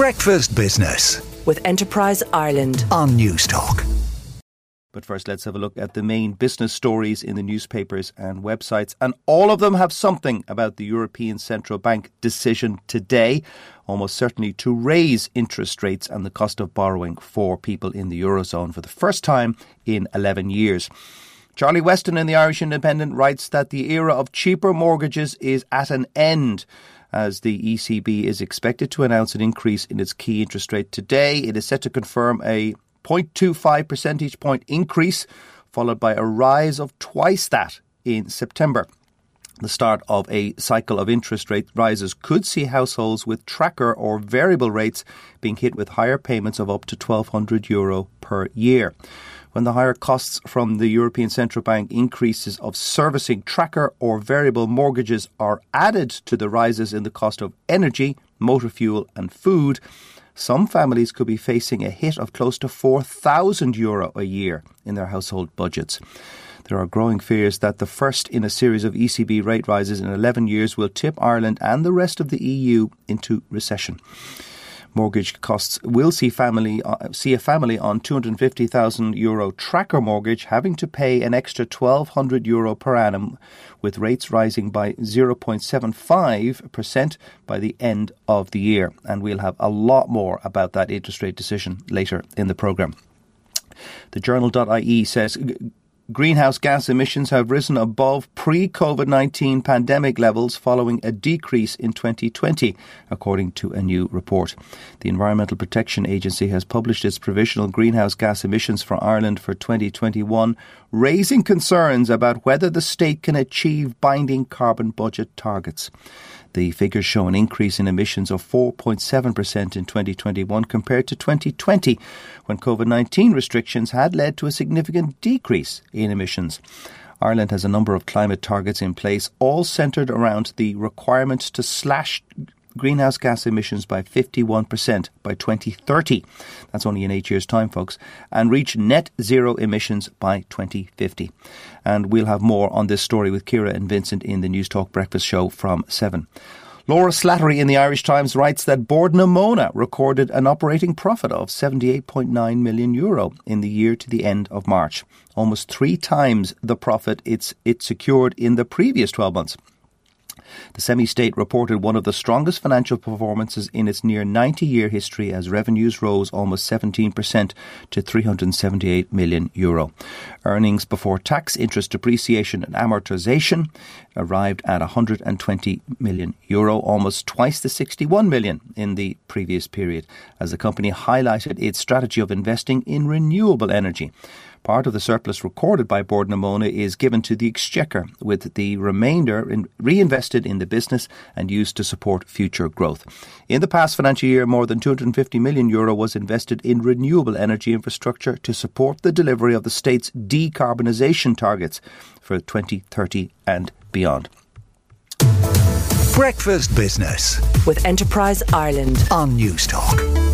Breakfast Business with Enterprise Ireland on Newstalk. But first, let's have a look at the main business stories in the newspapers and websites. And all of them have something about the European Central Bank decision today, almost certainly to raise interest rates and the cost of borrowing for people in the Eurozone for the first time in 11 years. Charlie Weston in the Irish Independent writes that the era of cheaper mortgages is at an end as the ECB is expected to announce an increase in its key interest rate today. It is set to confirm a 0.25 percentage point increase, followed by a rise of twice that in September. The start of a cycle of interest rate rises could see households with tracker or variable rates being hit with higher payments of up to 1200 euro per year when the higher costs from the European Central Bank increases of servicing tracker or variable mortgages are added to the rises in the cost of energy, motor fuel, and food, some families could be facing a hit of close to 4,000 euro a year in their household budgets. There are growing fears that the first in a series of ECB rate rises in 11 years will tip Ireland and the rest of the EU into recession mortgage costs. Will see family uh, see a family on 250,000 euro tracker mortgage having to pay an extra 1200 euro per annum with rates rising by 0.75% by the end of the year. And we'll have a lot more about that interest rate decision later in the program. The journal.ie says Greenhouse gas emissions have risen above pre COVID 19 pandemic levels following a decrease in 2020, according to a new report. The Environmental Protection Agency has published its provisional greenhouse gas emissions for Ireland for 2021, raising concerns about whether the state can achieve binding carbon budget targets. The figures show an increase in emissions of 4.7% in 2021 compared to 2020, when COVID 19 restrictions had led to a significant decrease in emissions. Ireland has a number of climate targets in place, all centred around the requirement to slash greenhouse gas emissions by 51% by 2030. That's only in eight years' time, folks, and reach net zero emissions by 2050. And we'll have more on this story with Ciara and Vincent in the News Talk Breakfast Show from 7. Laura Slattery in the Irish Times writes that Bord na Móna recorded an operating profit of 78.9 million euro in the year to the end of March, almost three times the profit it's, it secured in the previous 12 months. The semi state reported one of the strongest financial performances in its near 90 year history as revenues rose almost 17% to 378 million euro. Earnings before tax, interest, depreciation, and amortization arrived at 120 million euro, almost twice the 61 million in the previous period, as the company highlighted its strategy of investing in renewable energy. Part of the surplus recorded by Bord na Móna is given to the Exchequer, with the remainder in, reinvested in the business and used to support future growth. In the past financial year, more than 250 million euro was invested in renewable energy infrastructure to support the delivery of the state's decarbonisation targets for 2030 and beyond. Breakfast Business with Enterprise Ireland on Newstalk.